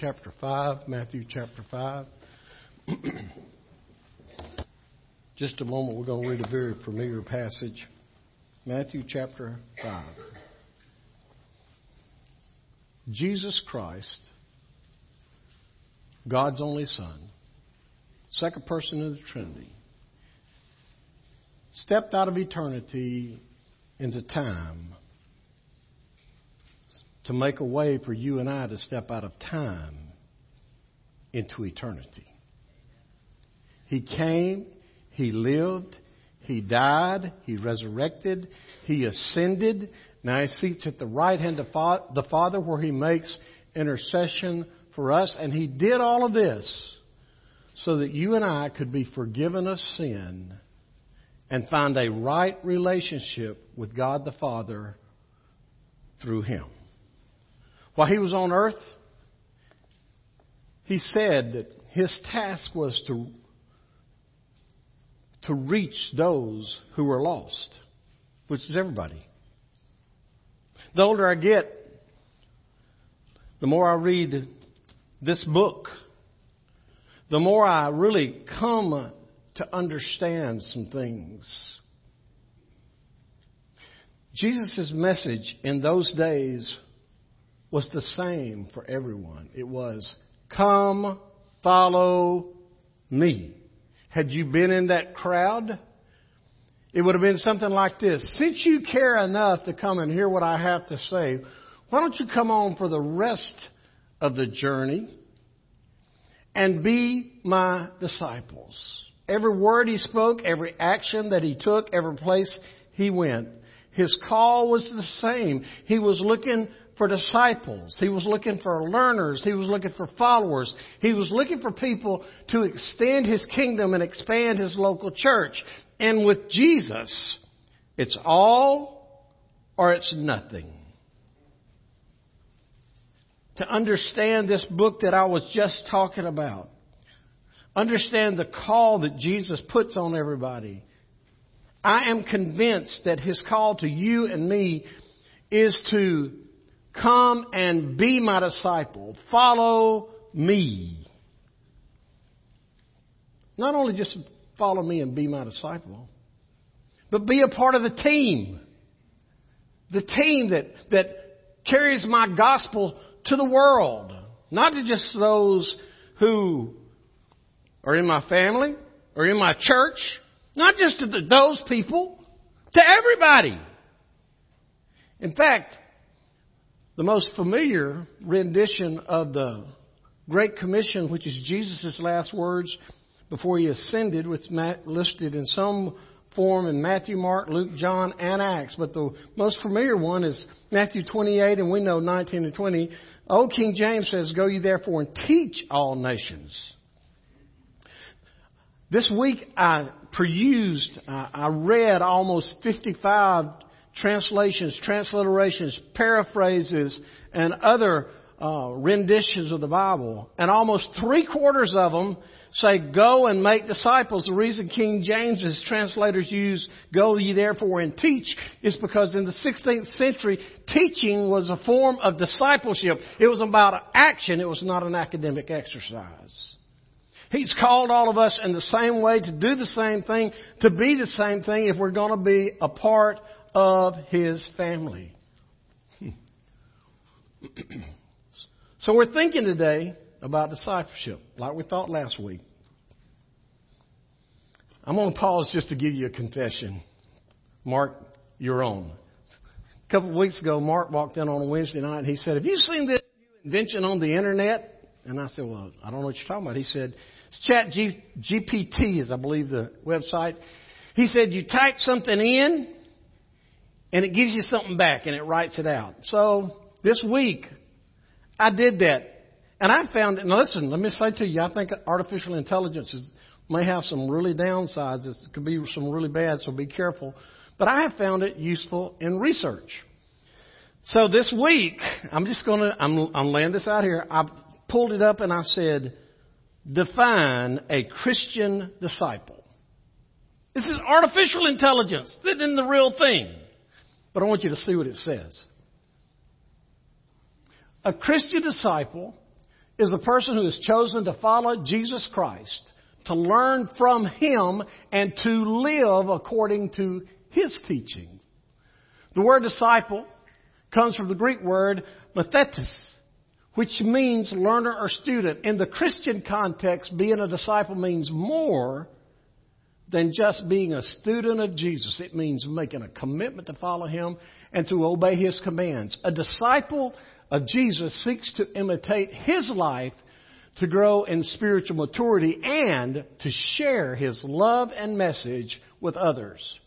chapter 5. Matthew chapter 5. Just a moment, we're going to read a very familiar passage. Matthew chapter 5. Jesus Christ, God's only Son, second person of the Trinity, stepped out of eternity into time to make a way for you and I to step out of time into eternity. He came, He lived, He died, He resurrected, He ascended. Now He sits at the right hand of the Father where He makes intercession for us. And He did all of this so that you and I could be forgiven of sin and find a right relationship with God the Father through Him. While he was on earth, he said that his task was to, to reach those who were lost, which is everybody. The older I get, the more I read this book, the more I really come to understand some things. Jesus' message in those days was the same for everyone. It was, come, follow me. Had you been in that crowd, it would have been something like this. Since you care enough to come and hear what I have to say, why don't you come on for the rest of the journey and be my disciples? Every word he spoke, every action that he took, every place he went, his call was the same. He was looking for disciples. He was looking for learners. He was looking for followers. He was looking for people to extend his kingdom and expand his local church. And with Jesus, it's all or it's nothing. To understand this book that I was just talking about, understand the call that Jesus puts on everybody. I am convinced that his call to you and me is to Come and be my disciple. Follow me. Not only just follow me and be my disciple, but be a part of the team. The team that, that carries my gospel to the world. Not to just those who are in my family or in my church. Not just to those people. To everybody. In fact, the most familiar rendition of the Great Commission, which is Jesus' last words before he ascended, was listed in some form in Matthew, Mark, Luke, John, and Acts. But the most familiar one is Matthew 28, and we know 19 and 20. Old King James says, Go ye therefore and teach all nations. This week I perused, I read almost 55 translations, transliterations, paraphrases, and other uh, renditions of the Bible. And almost three quarters of them say, go and make disciples. The reason King James's translators use go ye therefore and teach is because in the 16th century, teaching was a form of discipleship. It was about action. It was not an academic exercise. He's called all of us in the same way to do the same thing, to be the same thing if we're going to be a part of his family. so we're thinking today about discipleship, like we thought last week. I'm going to pause just to give you a confession. Mark, your own. A couple of weeks ago, Mark walked in on a Wednesday night and he said, Have you seen this invention on the internet? And I said, Well, I don't know what you're talking about. He said, It's Chat G- GPT, is I believe the website. He said, You type something in and it gives you something back and it writes it out. So this week, I did that. And I found it, now listen, let me say to you, I think artificial intelligence is, may have some really downsides. It could be some really bad, so be careful. But I have found it useful in research. So this week, I'm just going to, I'm, I'm laying this out here. I pulled it up and I said, define a Christian disciple. This is artificial intelligence. This isn't the real thing. But I want you to see what it says. A Christian disciple is a person who has chosen to follow Jesus Christ, to learn from Him, and to live according to His teaching. The word disciple comes from the Greek word mathetes, which means learner or student. In the Christian context, being a disciple means more than just being a student of Jesus. It means making a commitment to follow Him and to obey His commands. A disciple of Jesus seeks to imitate His life to grow in spiritual maturity and to share His love and message with others.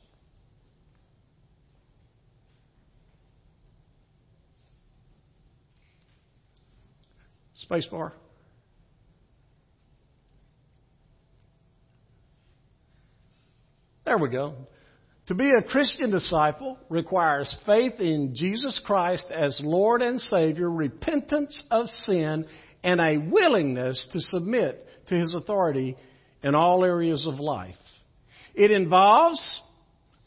Spacebar. There we go. To be a Christian disciple requires faith in Jesus Christ as Lord and Savior, repentance of sin, and a willingness to submit to His authority in all areas of life. It involves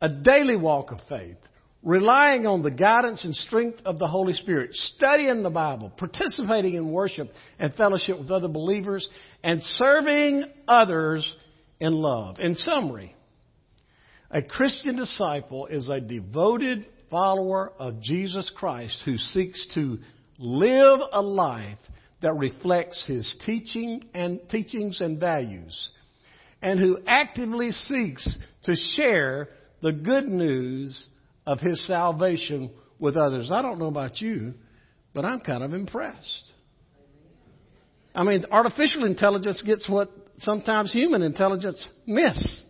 a daily walk of faith, relying on the guidance and strength of the Holy Spirit, studying the Bible, participating in worship and fellowship with other believers, and serving others in love. In summary, a Christian disciple is a devoted follower of Jesus Christ who seeks to live a life that reflects his teaching and teachings and values and who actively seeks to share the good news of his salvation with others. I don't know about you, but I'm kind of impressed. I mean, artificial intelligence gets what sometimes human intelligence miss.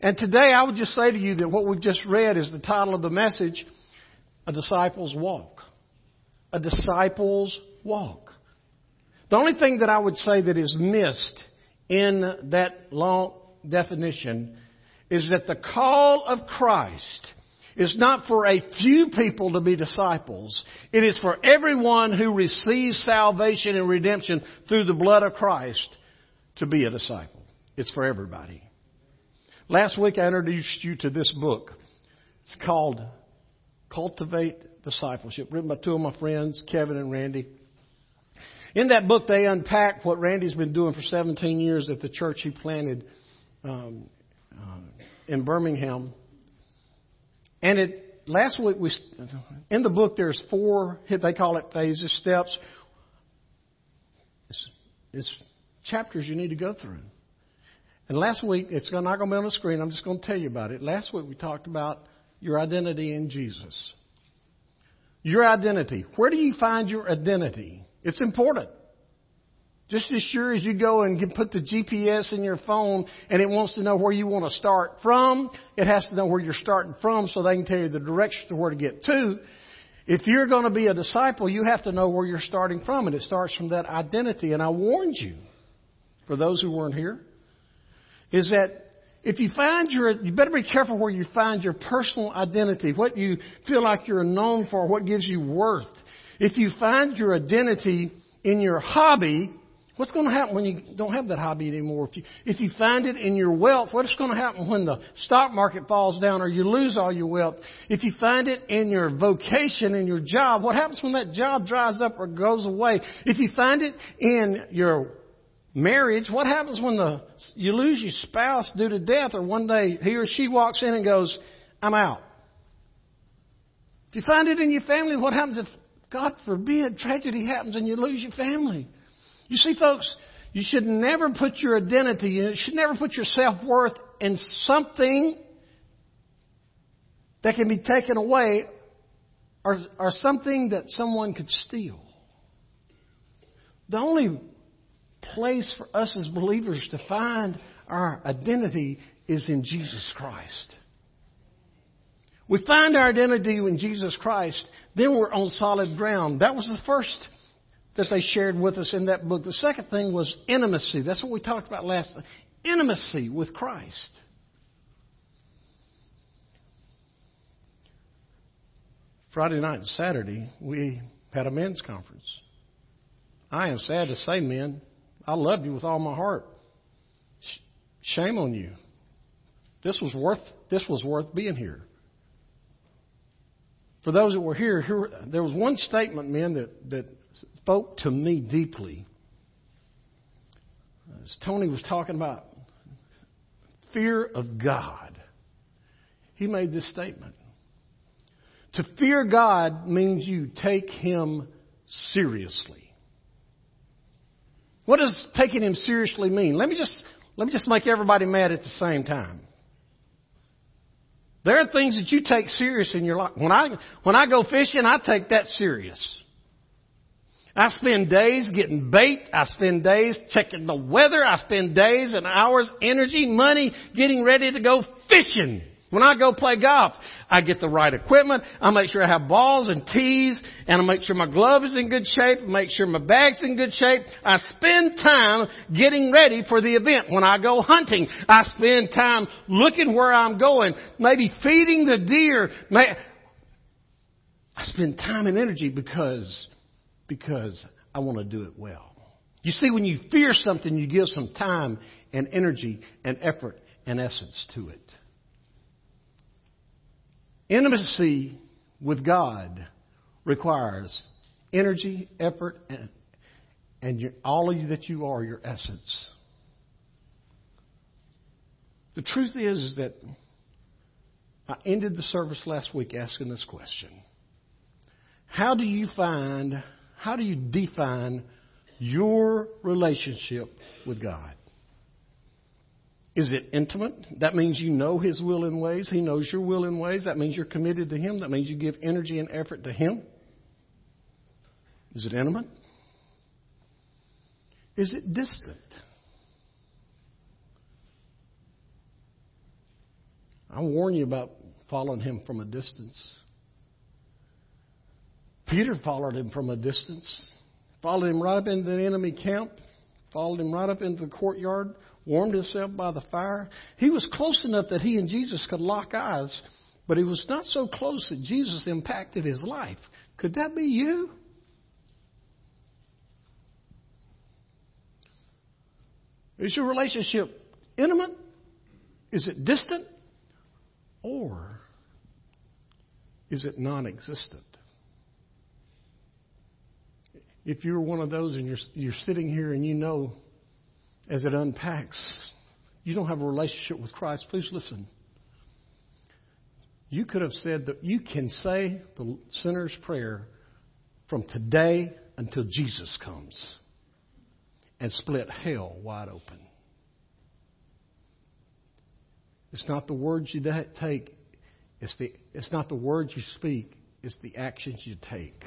And today I would just say to you that what we've just read is the title of the message, A Disciple's Walk. A Disciple's Walk. The only thing that I would say that is missed in that long definition is that the call of Christ is not for a few people to be disciples. It is for everyone who receives salvation and redemption through the blood of Christ to be a disciple. It's for everybody. Last week I introduced you to this book. It's called Cultivate Discipleship, written by two of my friends, Kevin and Randy. In that book, they unpack what Randy's been doing for 17 years at the church he planted um, uh, in Birmingham. And it last week we in the book there's four they call it phases, steps. It's, it's chapters you need to go through. And last week, it's not going to be on the screen. I'm just going to tell you about it. Last week, we talked about your identity in Jesus. Your identity. Where do you find your identity? It's important. Just as sure as you go and put the GPS in your phone and it wants to know where you want to start from, it has to know where you're starting from so they can tell you the direction to where to get to. If you're going to be a disciple, you have to know where you're starting from, and it starts from that identity. And I warned you, for those who weren't here, is that if you find your, you better be careful where you find your personal identity, what you feel like you're known for, what gives you worth. If you find your identity in your hobby, what's going to happen when you don't have that hobby anymore? If you, if you find it in your wealth, what's going to happen when the stock market falls down or you lose all your wealth? If you find it in your vocation, in your job, what happens when that job dries up or goes away? If you find it in your marriage, what happens when the, you lose your spouse due to death or one day he or she walks in and goes, I'm out? If you find it in your family, what happens if, God forbid, tragedy happens and you lose your family? You see, folks, you should never put your identity, you should never put your self worth in something that can be taken away or, or something that someone could steal. The only place for us as believers to find our identity is in Jesus Christ. We find our identity in Jesus Christ, then we're on solid ground. That was the first that they shared with us in that book. The second thing was intimacy. That's what we talked about last time. Intimacy with Christ. Friday night and Saturday, we had a men's conference. I am sad to say, men, I love you with all my heart. Shame on you. This was worth this was worth being here. For those that were here, here there was one statement, men, that, that spoke to me deeply. As Tony was talking about fear of God, he made this statement. To fear God means you take Him seriously. What does taking Him seriously mean? Let me just, let me just make everybody mad at the same time. There are things that you take serious in your life. When I, when I go fishing, I take that serious. I spend days getting bait. I spend days checking the weather. I spend days and hours, energy, money getting ready to go fishing. When I go play golf, I get the right equipment. I make sure I have balls and tees, and I make sure my glove is in good shape, make sure my bag's in good shape. I spend time getting ready for the event. When I go hunting, I spend time looking where I'm going, maybe feeding the deer. I spend time and energy because, because I want to do it well. You see, when you fear something, you give some time and energy and effort and essence to it. Intimacy with God requires energy, effort, and, and your, all of you that you are, your essence. The truth is, is that I ended the service last week asking this question. How do you find, how do you define your relationship with God? Is it intimate? That means you know His will and ways. He knows your will and ways. That means you're committed to Him. That means you give energy and effort to Him. Is it intimate? Is it distant? I warn you about following Him from a distance. Peter followed Him from a distance, followed Him right up into the enemy camp, followed Him right up into the courtyard warmed himself by the fire. He was close enough that he and Jesus could lock eyes, but he was not so close that Jesus impacted his life. Could that be you? Is your relationship intimate? Is it distant? Or is it non existent? If you're one of those and you're, you're sitting here and you know as it unpacks. You don't have a relationship with Christ, please listen. You could have said that you can say the sinner's prayer from today until Jesus comes and split hell wide open. It's not the words you take, it's, the, it's not the words you speak, it's the actions you take.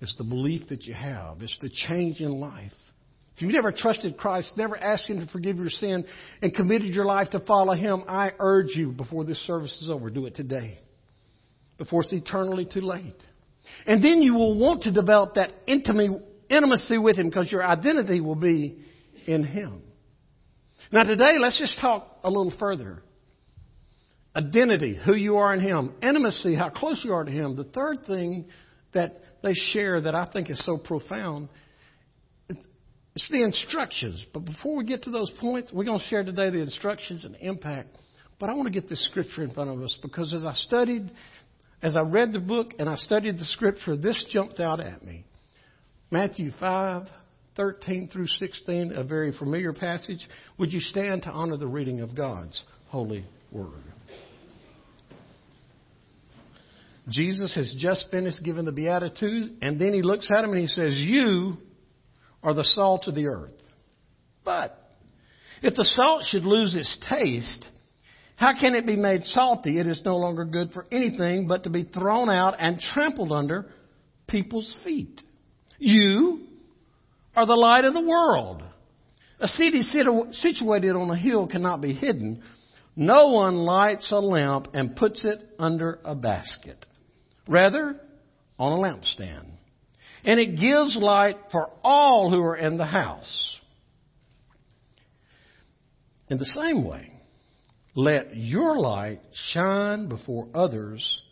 It's the belief that you have, it's the change in life. If you've never trusted Christ, never asked Him to forgive your sin, and committed your life to follow Him, I urge you before this service is over, do it today. Before it's eternally too late. And then you will want to develop that intimacy with Him because your identity will be in Him. Now today, let's just talk a little further. Identity, who you are in Him. Intimacy, how close you are to Him. The third thing that they share that I think is so profound it's the instructions. But before we get to those points, we're going to share today the instructions and impact. But I want to get this scripture in front of us because as I studied, as I read the book and I studied the scripture, this jumped out at me. Matthew 5, 13 through 16, a very familiar passage. Would you stand to honor the reading of God's holy word? Jesus has just finished giving the Beatitudes, and then he looks at him and he says, You are the salt of the earth. But if the salt should lose its taste, how can it be made salty? It is no longer good for anything but to be thrown out and trampled under people's feet. You are the light of the world. A city situated on a hill cannot be hidden. No one lights a lamp and puts it under a basket. Rather, on a lampstand and it gives light for all who are in the house. In the same way, let your light shine before others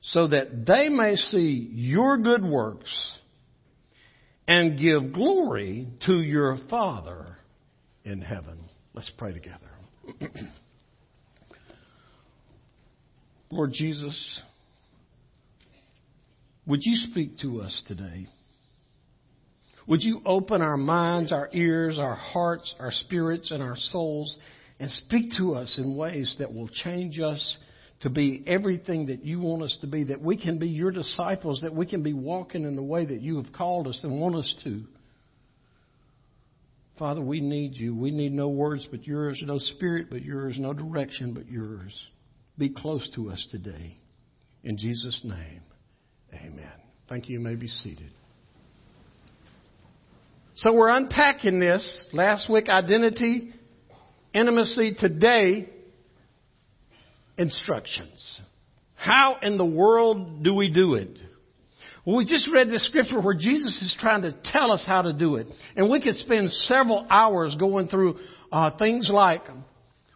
so that they may see your good works and give glory to your Father in heaven. Let's pray together. Lord Jesus, Would you speak to us today? Would you open our minds, our ears, our hearts, our spirits, and our souls and speak to us in ways that will change us to be everything that you want us to be, that we can be your disciples, that we can be walking in the way that you have called us and want us to. Father, we need you. We need no words but yours, no spirit but yours, no direction but yours. Be close to us today. In Jesus' name, amen. Thank you. You may be seated. So we're unpacking this. Last week, identity, intimacy. Today, instructions. How in the world do we do it? Well, we just read the scripture where Jesus is trying to tell us how to do it. And we could spend several hours going through uh, things like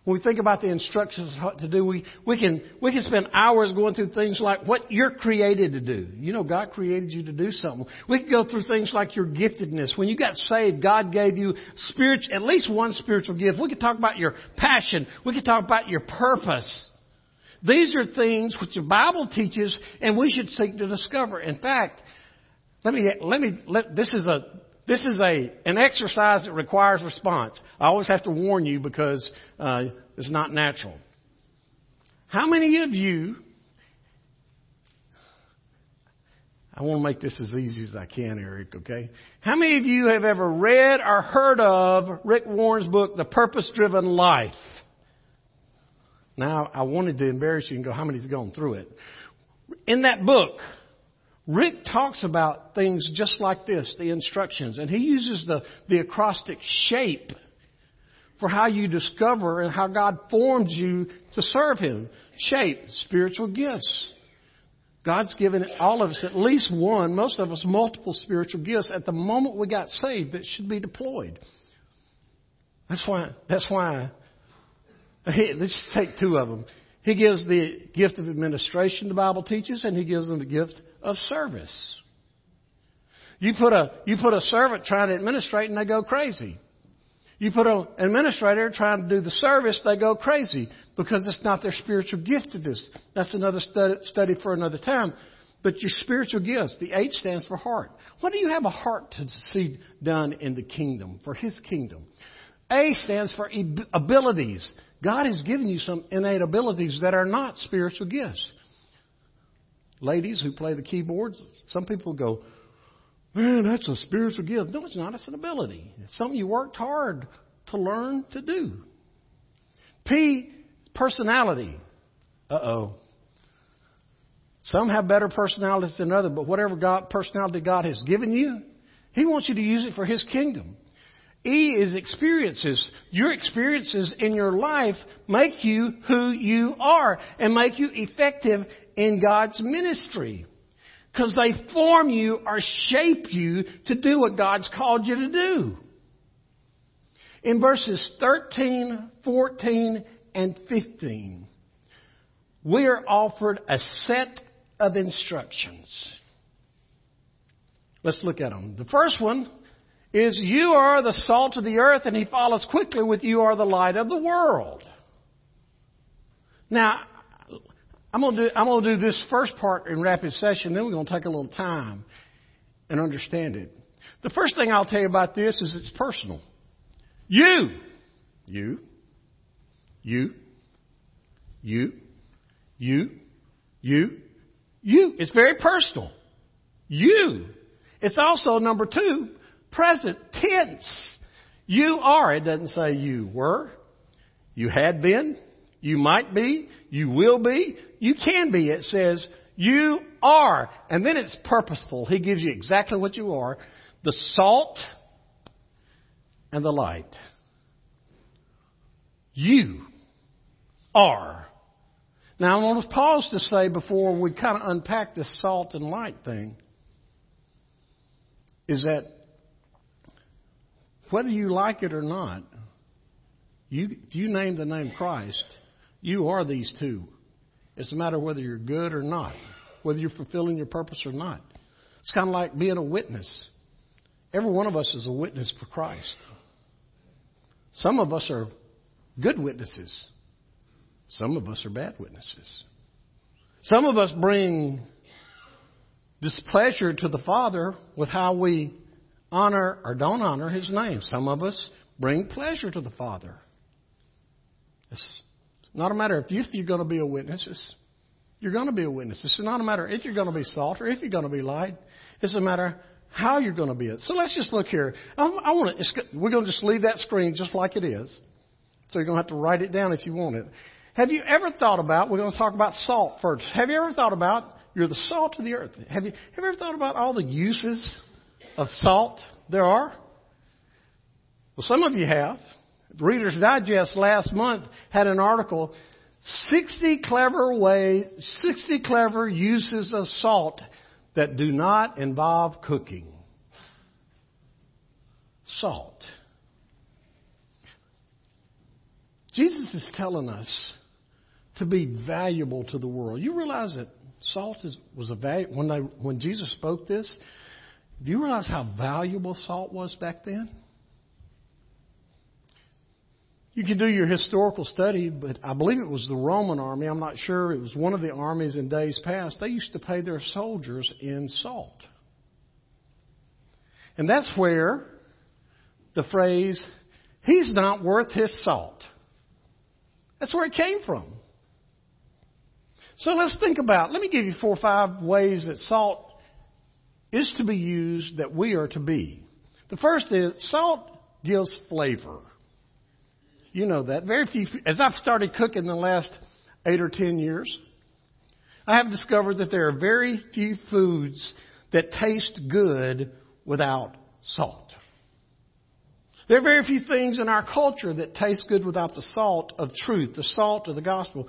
when we think about the instructions to do, we, we can we can spend hours going through things like what you're created to do. You know, God created you to do something. We can go through things like your giftedness. When you got saved, God gave you spiritual, at least one spiritual gift. We could talk about your passion. We could talk about your purpose. These are things which the Bible teaches, and we should seek to discover. In fact, let me let me let this is a this is a an exercise that requires response. I always have to warn you because uh, it's not natural. How many of you? I want to make this as easy as I can, Eric. Okay. How many of you have ever read or heard of Rick Warren's book, The Purpose Driven Life? Now, I wanted to embarrass you and go, how many's gone through it? In that book, Rick talks about things just like this, the instructions, and he uses the, the acrostic shape for how you discover and how God forms you to serve Him. Shape, spiritual gifts. God's given all of us at least one, most of us multiple spiritual gifts at the moment we got saved that should be deployed. That's why, that's why, let's take two of them. He gives the gift of administration, the Bible teaches, and he gives them the gift of service. You put a, you put a servant trying to administrate and they go crazy. You put an administrator trying to do the service, they go crazy because it's not their spiritual giftedness. That's another study, for another time. But your spiritual gifts, the H stands for heart. What do you have a heart to see done in the kingdom, for His kingdom? A stands for abilities. God has given you some innate abilities that are not spiritual gifts ladies who play the keyboards, some people go, man, that's a spiritual gift. No, it's not. It's an ability. It's something you worked hard to learn to do. P, personality. Uh oh. Some have better personalities than others, but whatever God, personality God has given you, He wants you to use it for His kingdom. E is experiences. Your experiences in your life make you who you are and make you effective in God's ministry. Because they form you or shape you to do what God's called you to do. In verses 13, 14, and 15, we are offered a set of instructions. Let's look at them. The first one is you are the salt of the earth, and he follows quickly with you are the light of the world. Now, I'm going to do, I'm going to do this first part in rapid session, then we're going to take a little time and understand it. The first thing I'll tell you about this is it's personal. You, you, you, you, you, you, you. It's very personal. You. It's also number two, present tense. You are. It doesn't say you were, you had been, you might be, you will be, you can be. It says you are. And then it's purposeful. He gives you exactly what you are the salt and the light. You are. Now, I want to pause to say before we kind of unpack this salt and light thing is that whether you like it or not, you, if you name the name Christ, you are these two. It's a matter of whether you're good or not, whether you're fulfilling your purpose or not. It's kind of like being a witness. Every one of us is a witness for Christ. Some of us are good witnesses. Some of us are bad witnesses. Some of us bring displeasure to the Father with how we honor or don't honor His name. Some of us bring pleasure to the Father. It's not a matter if you're going to be a witness. It's, you're going to be a witness. It's not a matter if you're going to be salt or if you're going to be light. It's a matter how you're going to be it. So let's just look here. I, I want to, we're going to just leave that screen just like it is. So you're going to have to write it down if you want it. Have you ever thought about, we're going to talk about salt first. Have you ever thought about, you're the salt of the earth. Have you, have you ever thought about all the uses of salt there are? Well, some of you have. Reader's Digest last month had an article, 60 clever ways, 60 clever uses of salt that do not involve cooking. Salt. Jesus is telling us to be valuable to the world. You realize that salt is, was a value when they when Jesus spoke this. Do you realize how valuable salt was back then? You can do your historical study, but I believe it was the Roman army. I'm not sure. It was one of the armies in days past. They used to pay their soldiers in salt. And that's where the phrase, he's not worth his salt. That's where it came from. So let's think about, let me give you four or five ways that salt is to be used that we are to be. The first is salt gives flavor. You know that. Very few, as I've started cooking the last eight or ten years, I have discovered that there are very few foods that taste good without salt. There are very few things in our culture that taste good without the salt of truth, the salt of the gospel.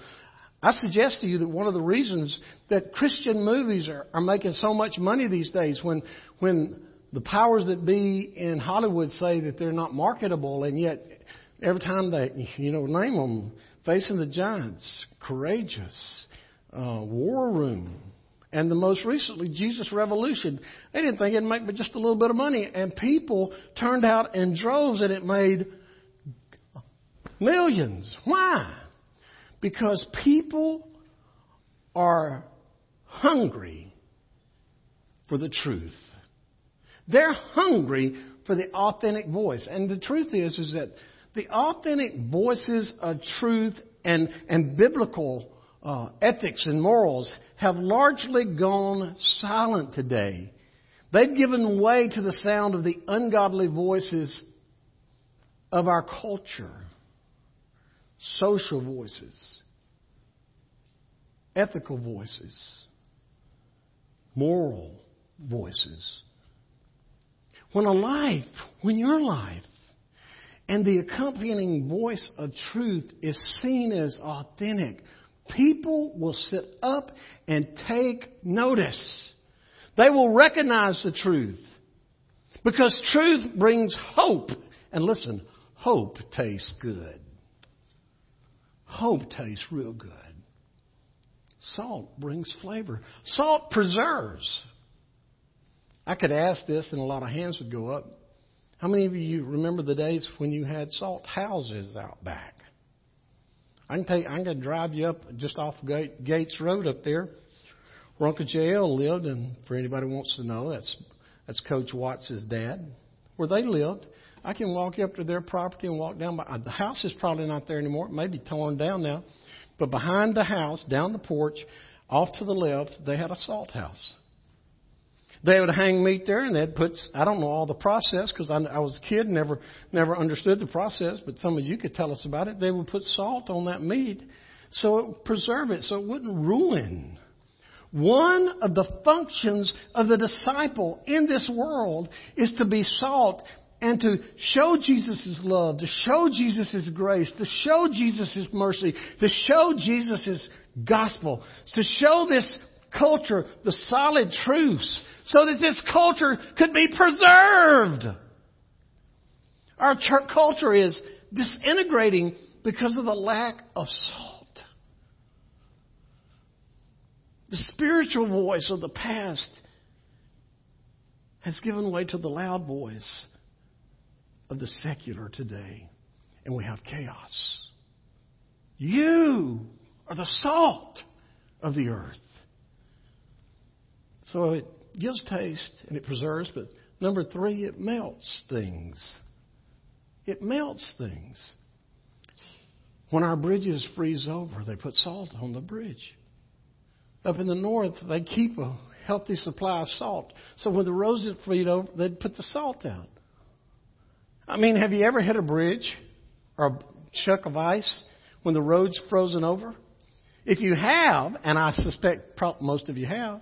I suggest to you that one of the reasons that Christian movies are, are making so much money these days when, when the powers that be in Hollywood say that they're not marketable and yet every time they, you know, name them, Facing the Giants, Courageous, uh, War Room, and the most recently, Jesus Revolution. They didn't think it'd make but just a little bit of money, and people turned out in droves, and it made millions. Why? Because people are hungry for the truth. They're hungry for the authentic voice. And the truth is, is that the authentic voices of truth and, and biblical uh, ethics and morals have largely gone silent today. They've given way to the sound of the ungodly voices of our culture, social voices, ethical voices, moral voices. When a life, when your life and the accompanying voice of truth is seen as authentic, people will sit up and take notice. They will recognize the truth. Because truth brings hope. And listen, hope tastes good. Hope tastes real good. Salt brings flavor. Salt preserves. I could ask this and a lot of hands would go up. How many of you remember the days when you had salt houses out back? I can take, I'm going to drive you up just off Gates Road up there, where Uncle JL lived, and for anybody who wants to know, that's that's Coach Watts' dad, where they lived. I can walk up to their property and walk down. By, uh, the house is probably not there anymore. It may be torn down now, but behind the house, down the porch, off to the left, they had a salt house. They would hang meat there, and they'd put, I don't know all the process because I, I was a kid, never, never understood the process, but some of you could tell us about it. They would put salt on that meat so it would preserve it, so it wouldn't ruin. One of the functions of the disciple in this world is to be salt and to show Jesus' love, to show Jesus' grace, to show Jesus' mercy, to show Jesus' gospel, to show this culture the solid truths so that this culture could be preserved. Our culture is disintegrating because of the lack of salt. The spiritual voice of the past has given way to the loud voice of the secular today, and we have chaos. You are the salt of the earth. So it gives taste and it preserves, but number three, it melts things. It melts things. When our bridges freeze over, they put salt on the bridge. Up in the north, they keep a healthy supply of salt. So when the roads freeze over, they'd put the salt out. I mean, have you ever hit a bridge or a chunk of ice when the road's frozen over? If you have, and I suspect most of you have,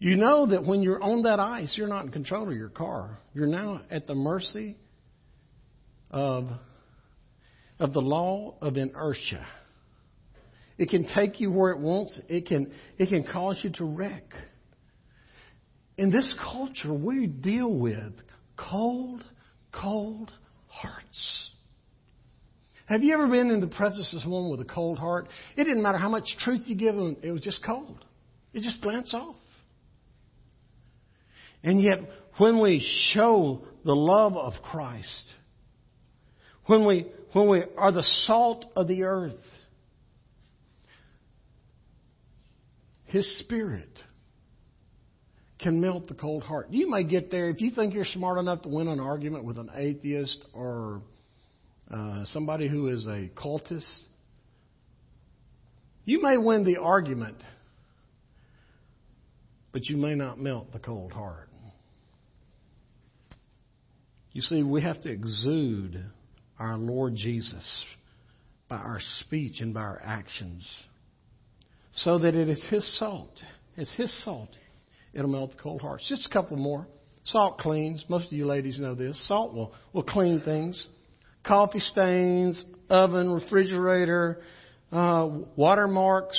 you know that when you're on that ice, you're not in control of your car. You're now at the mercy of, of the law of inertia. It can take you where it wants. It can, it can cause you to wreck. In this culture, we deal with cold, cold hearts. Have you ever been in the presence of someone with a cold heart? It didn't matter how much truth you give them, it was just cold. It just glanced off. And yet, when we show the love of Christ, when we, when we are the salt of the earth, His Spirit can melt the cold heart. You may get there if you think you're smart enough to win an argument with an atheist or uh, somebody who is a cultist. You may win the argument, but you may not melt the cold heart. You see, we have to exude our Lord Jesus by our speech and by our actions so that it is His salt. It's His salt it'll melt the cold hearts. Just a couple more. Salt cleans. Most of you ladies know this. Salt will, will clean things. Coffee stains, oven, refrigerator, uh, watermarks.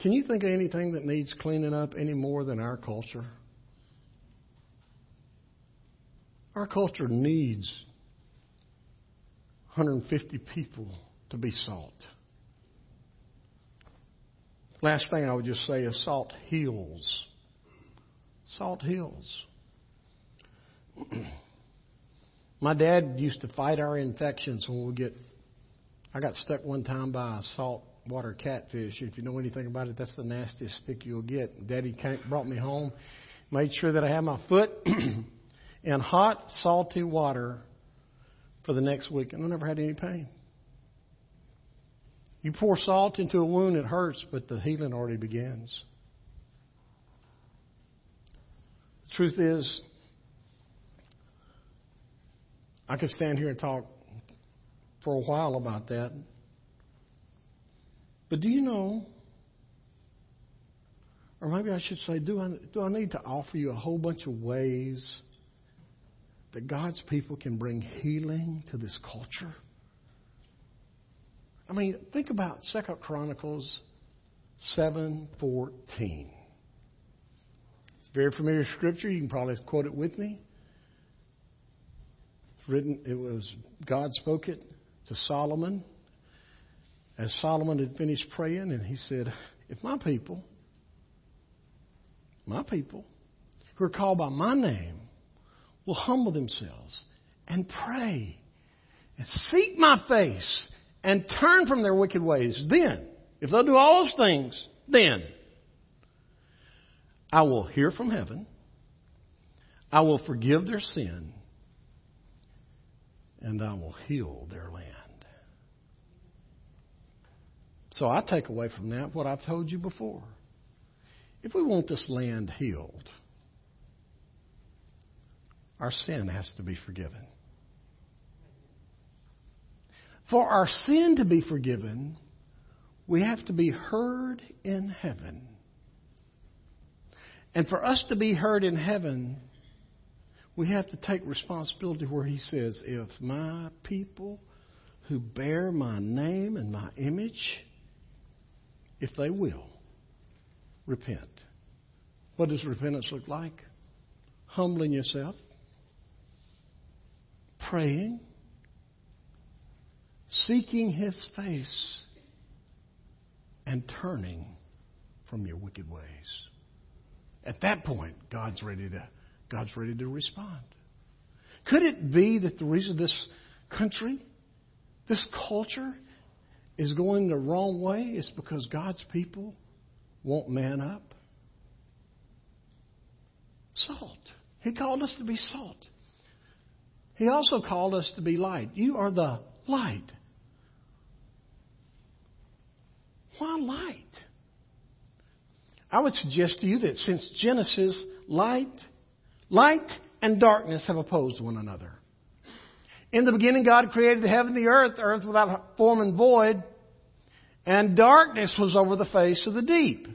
Can you think of anything that needs cleaning up any more than our culture? Our culture needs 150 people to be salt. Last thing I would just say is salt heals. Salt heals. My dad used to fight our infections when we get. I got stuck one time by a salt water catfish. If you know anything about it, that's the nastiest stick you'll get. Daddy brought me home, made sure that I had my foot in hot, salty water for the next week, and I never had any pain. You pour salt into a wound, it hurts, but the healing already begins. The truth is, I could stand here and talk for a while about that. But do you know, or maybe I should say, do I, do I need to offer you a whole bunch of ways that God's people can bring healing to this culture? I mean, think about Second Chronicles seven fourteen. It's a very familiar scripture. You can probably quote it with me. It's written. It was God spoke it to Solomon as Solomon had finished praying, and he said, "If my people, my people, who are called by my name, will humble themselves and pray and seek my face." and turn from their wicked ways, then, if they'll do all those things, then I will hear from heaven, I will forgive their sin, and I will heal their land. So I take away from that what I've told you before. If we want this land healed, our sin has to be forgiven. For our sin to be forgiven, we have to be heard in heaven. And for us to be heard in heaven, we have to take responsibility where he says, If my people who bear my name and my image, if they will, repent. What does repentance look like? Humbling yourself, praying, seeking his face and turning from your wicked ways. At that point, God's ready to God's ready to respond. Could it be that the reason this country, this culture is going the wrong way is because God's people won't man up? Salt. He called us to be salt. He also called us to be light. You are the light. Why light? I would suggest to you that since Genesis, light, light and darkness have opposed one another. In the beginning, God created the heaven and the earth, earth without form and void, and darkness was over the face of the deep.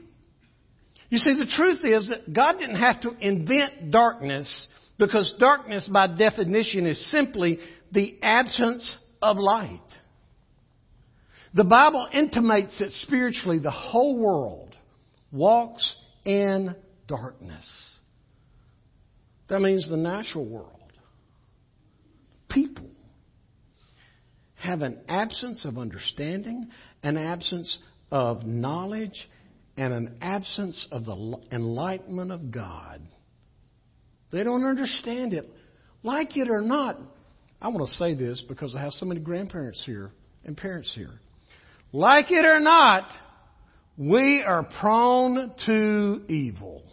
You see, the truth is that God didn't have to invent darkness because darkness, by definition, is simply the absence of light. The Bible intimates that spiritually the whole world walks in darkness. That means the natural world. People have an absence of understanding, an absence of knowledge, and an absence of the enlightenment of God. They don't understand it. Like it or not, I want to say this because I have so many grandparents here and parents here. Like it or not, we are prone to evil.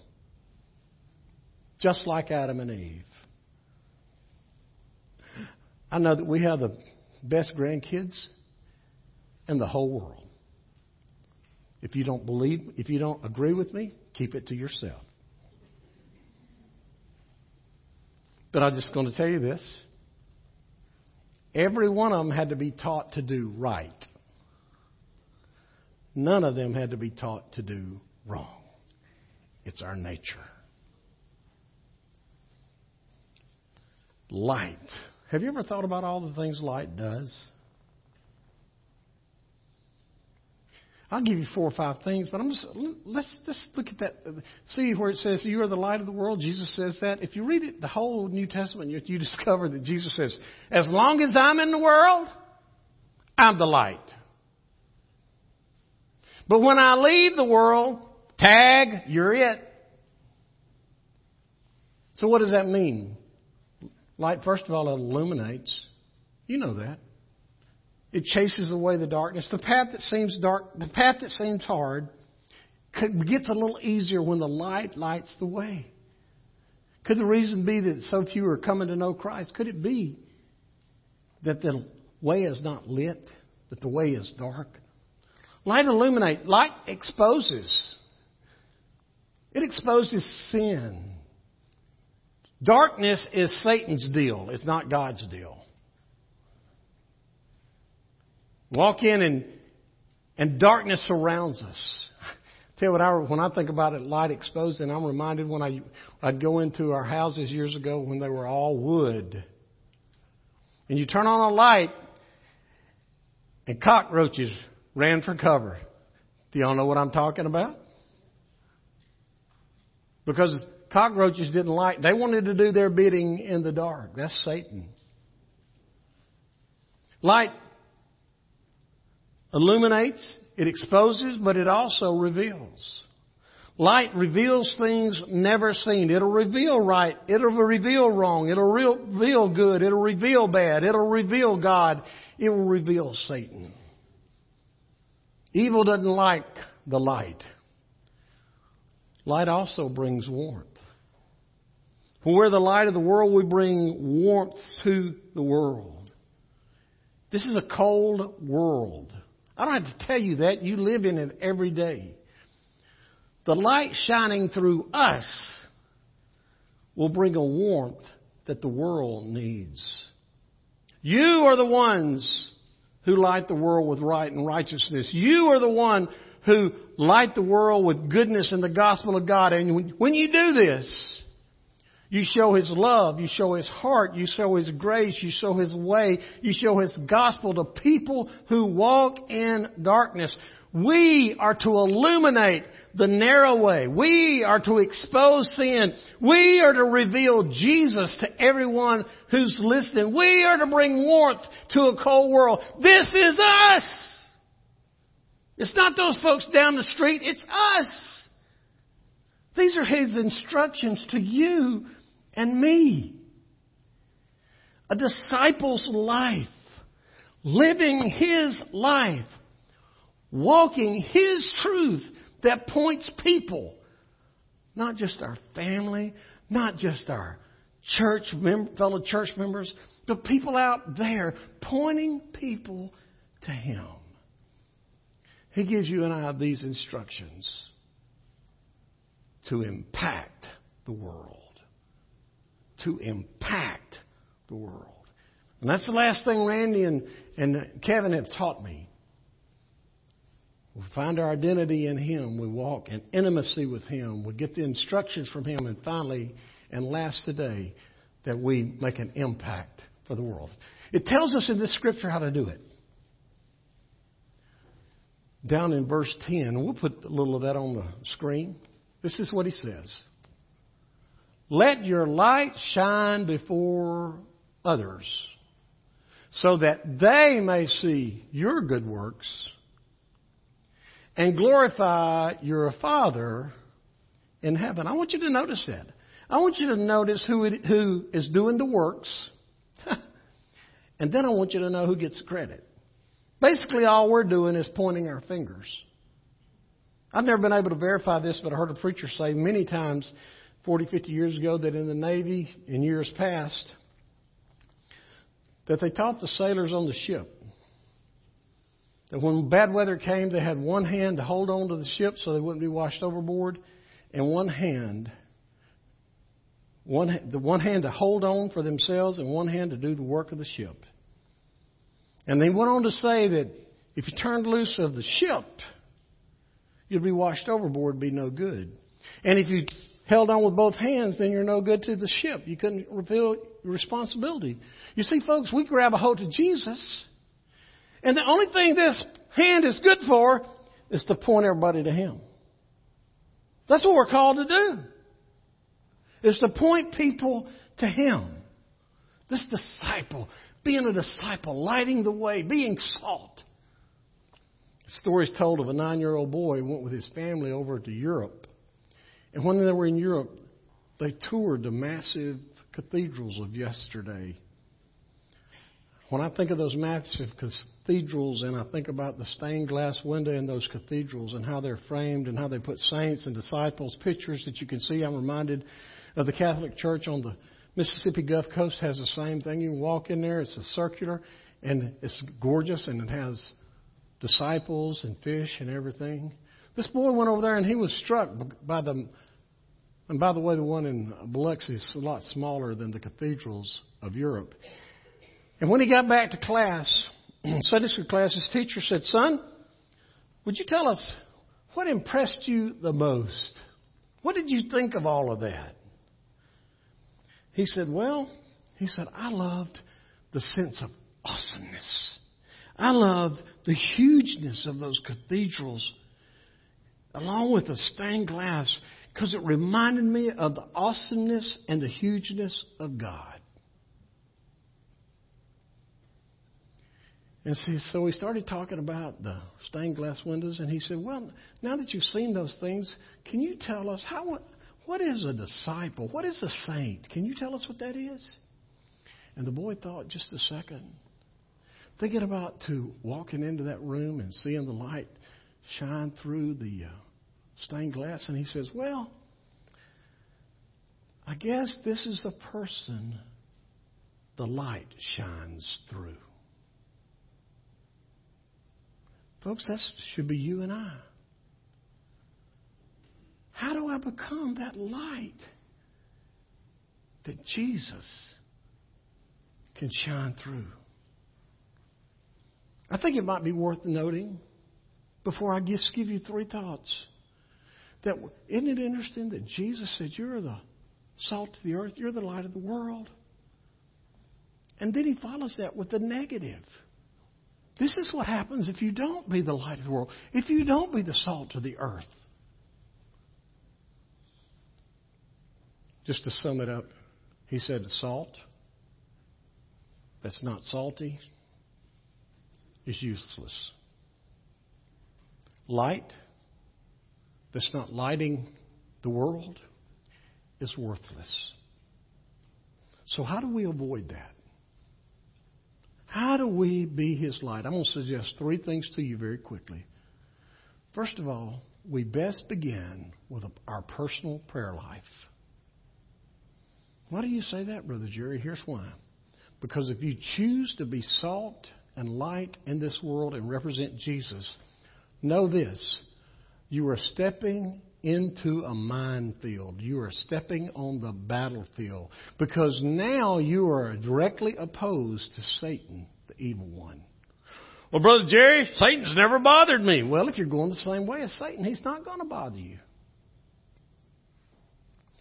Just like Adam and Eve. I know that we have the best grandkids in the whole world. If you don't believe, if you don't agree with me, keep it to yourself. But I'm just going to tell you this. Every one of them had to be taught to do right. None of them had to be taught to do wrong. It's our nature. Light. Have you ever thought about all the things light does? I'll give you four or five things, but I'm just let's let's look at that. See where it says you are the light of the world. Jesus says that. If you read it, the whole New Testament, you, you discover that Jesus says, "As long as I'm in the world, I'm the light." But when I leave the world, tag, you're it. So what does that mean? Light, first of all, it illuminates. You know that. It chases away the darkness. The path that seems dark, the path that seems hard, gets a little easier when the light lights the way. Could the reason be that so few are coming to know Christ? Could it be that the way is not lit, that the way is dark? Light illuminates. Light exposes. It exposes sin. Darkness is Satan's deal. It's not God's deal. Walk in and, and darkness surrounds us. Tell you what, I, when I think about it, light exposed, and I'm reminded when I, I'd go into our houses years ago when they were all wood. And you turn on a light, and cockroaches ran for cover. Do y'all know what I'm talking about? Because cockroaches didn't like, they wanted to do their bidding in the dark. That's Satan. Light illuminates, it exposes, but it also reveals. Light reveals things never seen. It'll reveal right. It'll reveal wrong. It'll reveal good. It'll reveal bad. It'll reveal God. It will reveal Satan. Evil doesn't like the light. Light also brings warmth. When we're the light of the world, we bring warmth to the world. This is a cold world. I don't have to tell you that. You live in it every day. The light shining through us will bring a warmth that the world needs. You are the ones who light the world with right and righteousness. You are the one who light the world with goodness and the gospel of God. And when you do this, you show His love. You show His heart. You show His grace. You show His way. You show His gospel to people who walk in darkness. We are to illuminate the narrow way. We are to expose sin. We are to reveal Jesus to everyone who's listening. We are to bring warmth to a cold world. This is us. It's not those folks down the street. It's us. These are His instructions to you and me. A disciple's life, living his life, walking his truth that points people, not just our family, Not just our church mem- fellow church members, but people out there pointing people to Him. He gives you and I these instructions to impact the world. To impact the world. And that's the last thing Randy and, and Kevin have taught me. We find our identity in Him. We walk in intimacy with Him. We get the instructions from Him. And finally, and last today, that we make an impact for the world. It tells us in this scripture how to do it. Down in verse 10, we'll put a little of that on the screen. This is what he says Let your light shine before others, so that they may see your good works and glorify your Father in heaven. I want you to notice that. I want you to notice who, it, who is doing the works, and then I want you to know who gets the credit. Basically, all we're doing is pointing our fingers. I've never been able to verify this, but I heard a preacher say many times, 40, 50 years ago, that in the Navy, in years past, that they taught the sailors on the ship that when bad weather came, they had one hand to hold on to the ship so they wouldn't be washed overboard, and one hand one, the one hand to hold on for themselves and one hand to do the work of the ship. And they went on to say that if you turned loose of the ship, you'd be washed overboard, be no good. And if you held on with both hands, then you're no good to the ship. You couldn't your responsibility. You see, folks, we grab a hold of Jesus, and the only thing this hand is good for is to point everybody to Him. That's what we're called to do is to point people to Him. This disciple, being a disciple, lighting the way, being salt. The told of a nine year old boy who went with his family over to Europe. And when they were in Europe, they toured the massive cathedrals of yesterday. When I think of those massive cathedrals and I think about the stained glass window in those cathedrals and how they're framed and how they put saints and disciples, pictures that you can see, I'm reminded of the Catholic Church on the Mississippi Gulf Coast has the same thing. You walk in there, it's a circular, and it's gorgeous, and it has disciples and fish and everything. This boy went over there and he was struck by the. And by the way, the one in Biloxi is a lot smaller than the cathedrals of Europe. And when he got back to class, Sunday school class, his teacher said, Son, would you tell us what impressed you the most? What did you think of all of that? He said, Well, he said, I loved the sense of awesomeness. I loved the hugeness of those cathedrals, along with the stained glass, because it reminded me of the awesomeness and the hugeness of God. And so we started talking about the stained glass windows, and he said, Well, now that you've seen those things, can you tell us how, what is a disciple? What is a saint? Can you tell us what that is? And the boy thought just a second, thinking about to walking into that room and seeing the light shine through the uh, stained glass, and he says, "Well, I guess this is a person the light shines through." Folks, that should be you and I. How do I become that light that Jesus can shine through? I think it might be worth noting before I just give you three thoughts. That isn't it interesting that Jesus said, You're the salt of the earth, you're the light of the world. And then he follows that with the negative. This is what happens if you don't be the light of the world, if you don't be the salt of the earth. Just to sum it up, he said salt that's not salty is useless. Light that's not lighting the world is worthless. So, how do we avoid that? How do we be His light? I'm going to suggest three things to you very quickly. First of all, we best begin with our personal prayer life. Why do you say that, Brother Jerry? Here's why. Because if you choose to be salt and light in this world and represent Jesus, know this you are stepping into a minefield. You are stepping on the battlefield because now you are directly opposed to Satan, the evil one. Well, Brother Jerry, Satan's never bothered me. Well, if you're going the same way as Satan, he's not going to bother you.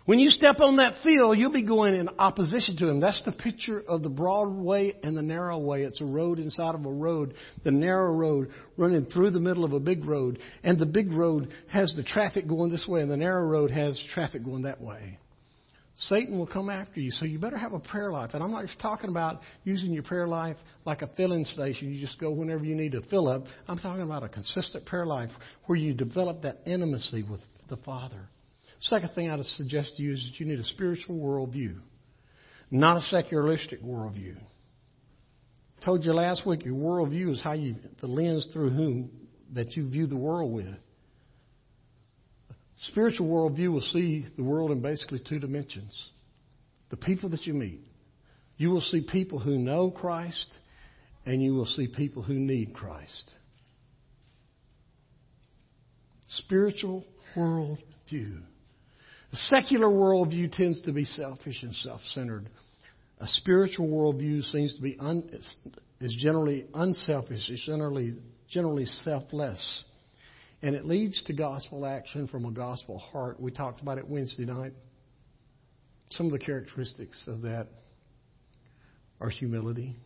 When you step on that field, you'll be going in opposition to him. That's the picture of the broad way and the narrow way. It's a road inside of a road, the narrow road running through the middle of a big road. And the big road has the traffic going this way, and the narrow road has traffic going that way. Satan will come after you, so you better have a prayer life. And I'm not just talking about using your prayer life like a filling station. You just go whenever you need to fill up. I'm talking about a consistent prayer life where you develop that intimacy with the Father. Second thing I'd suggest to you is that you need a spiritual worldview, not a secularistic worldview. I told you last week your worldview is how you the lens through whom that you view the world with. Spiritual worldview will see the world in basically two dimensions. The people that you meet. You will see people who know Christ, and you will see people who need Christ. Spiritual worldview. The secular worldview tends to be selfish and self centered. A spiritual worldview seems to be un, is generally unselfish, it's generally, generally selfless. And it leads to gospel action from a gospel heart. We talked about it Wednesday night. Some of the characteristics of that are humility,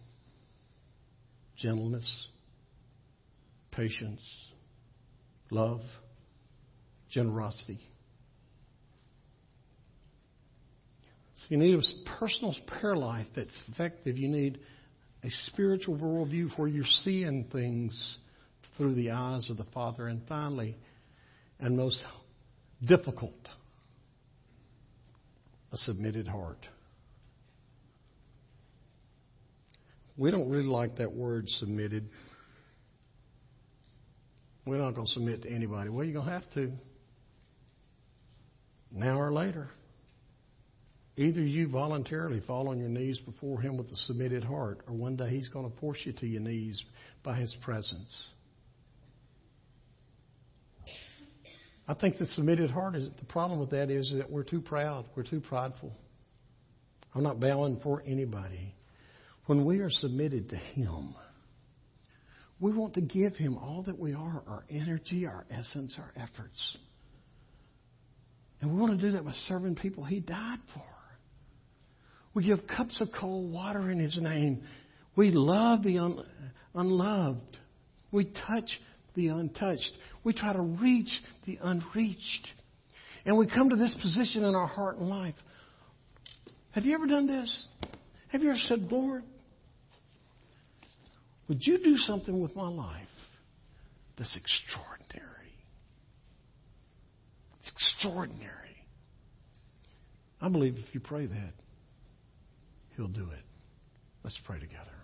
gentleness, patience, love, generosity. You need a personal prayer life that's effective. You need a spiritual worldview where you're seeing things through the eyes of the Father. And finally, and most difficult, a submitted heart. We don't really like that word submitted. We're not going to submit to anybody. Well, you're going to have to. Now or later. Either you voluntarily fall on your knees before Him with a submitted heart, or one day He's going to force you to your knees by His presence. I think the submitted heart is the problem with that is that we're too proud, we're too prideful. I'm not bowing for anybody. When we are submitted to Him, we want to give Him all that we are our energy, our essence, our efforts. And we want to do that by serving people He died for. We give cups of cold water in His name. We love the un- unloved. We touch the untouched. We try to reach the unreached. And we come to this position in our heart and life. Have you ever done this? Have you ever said, Lord, would you do something with my life that's extraordinary? It's extraordinary. I believe if you pray that, He'll do it. Let's pray together.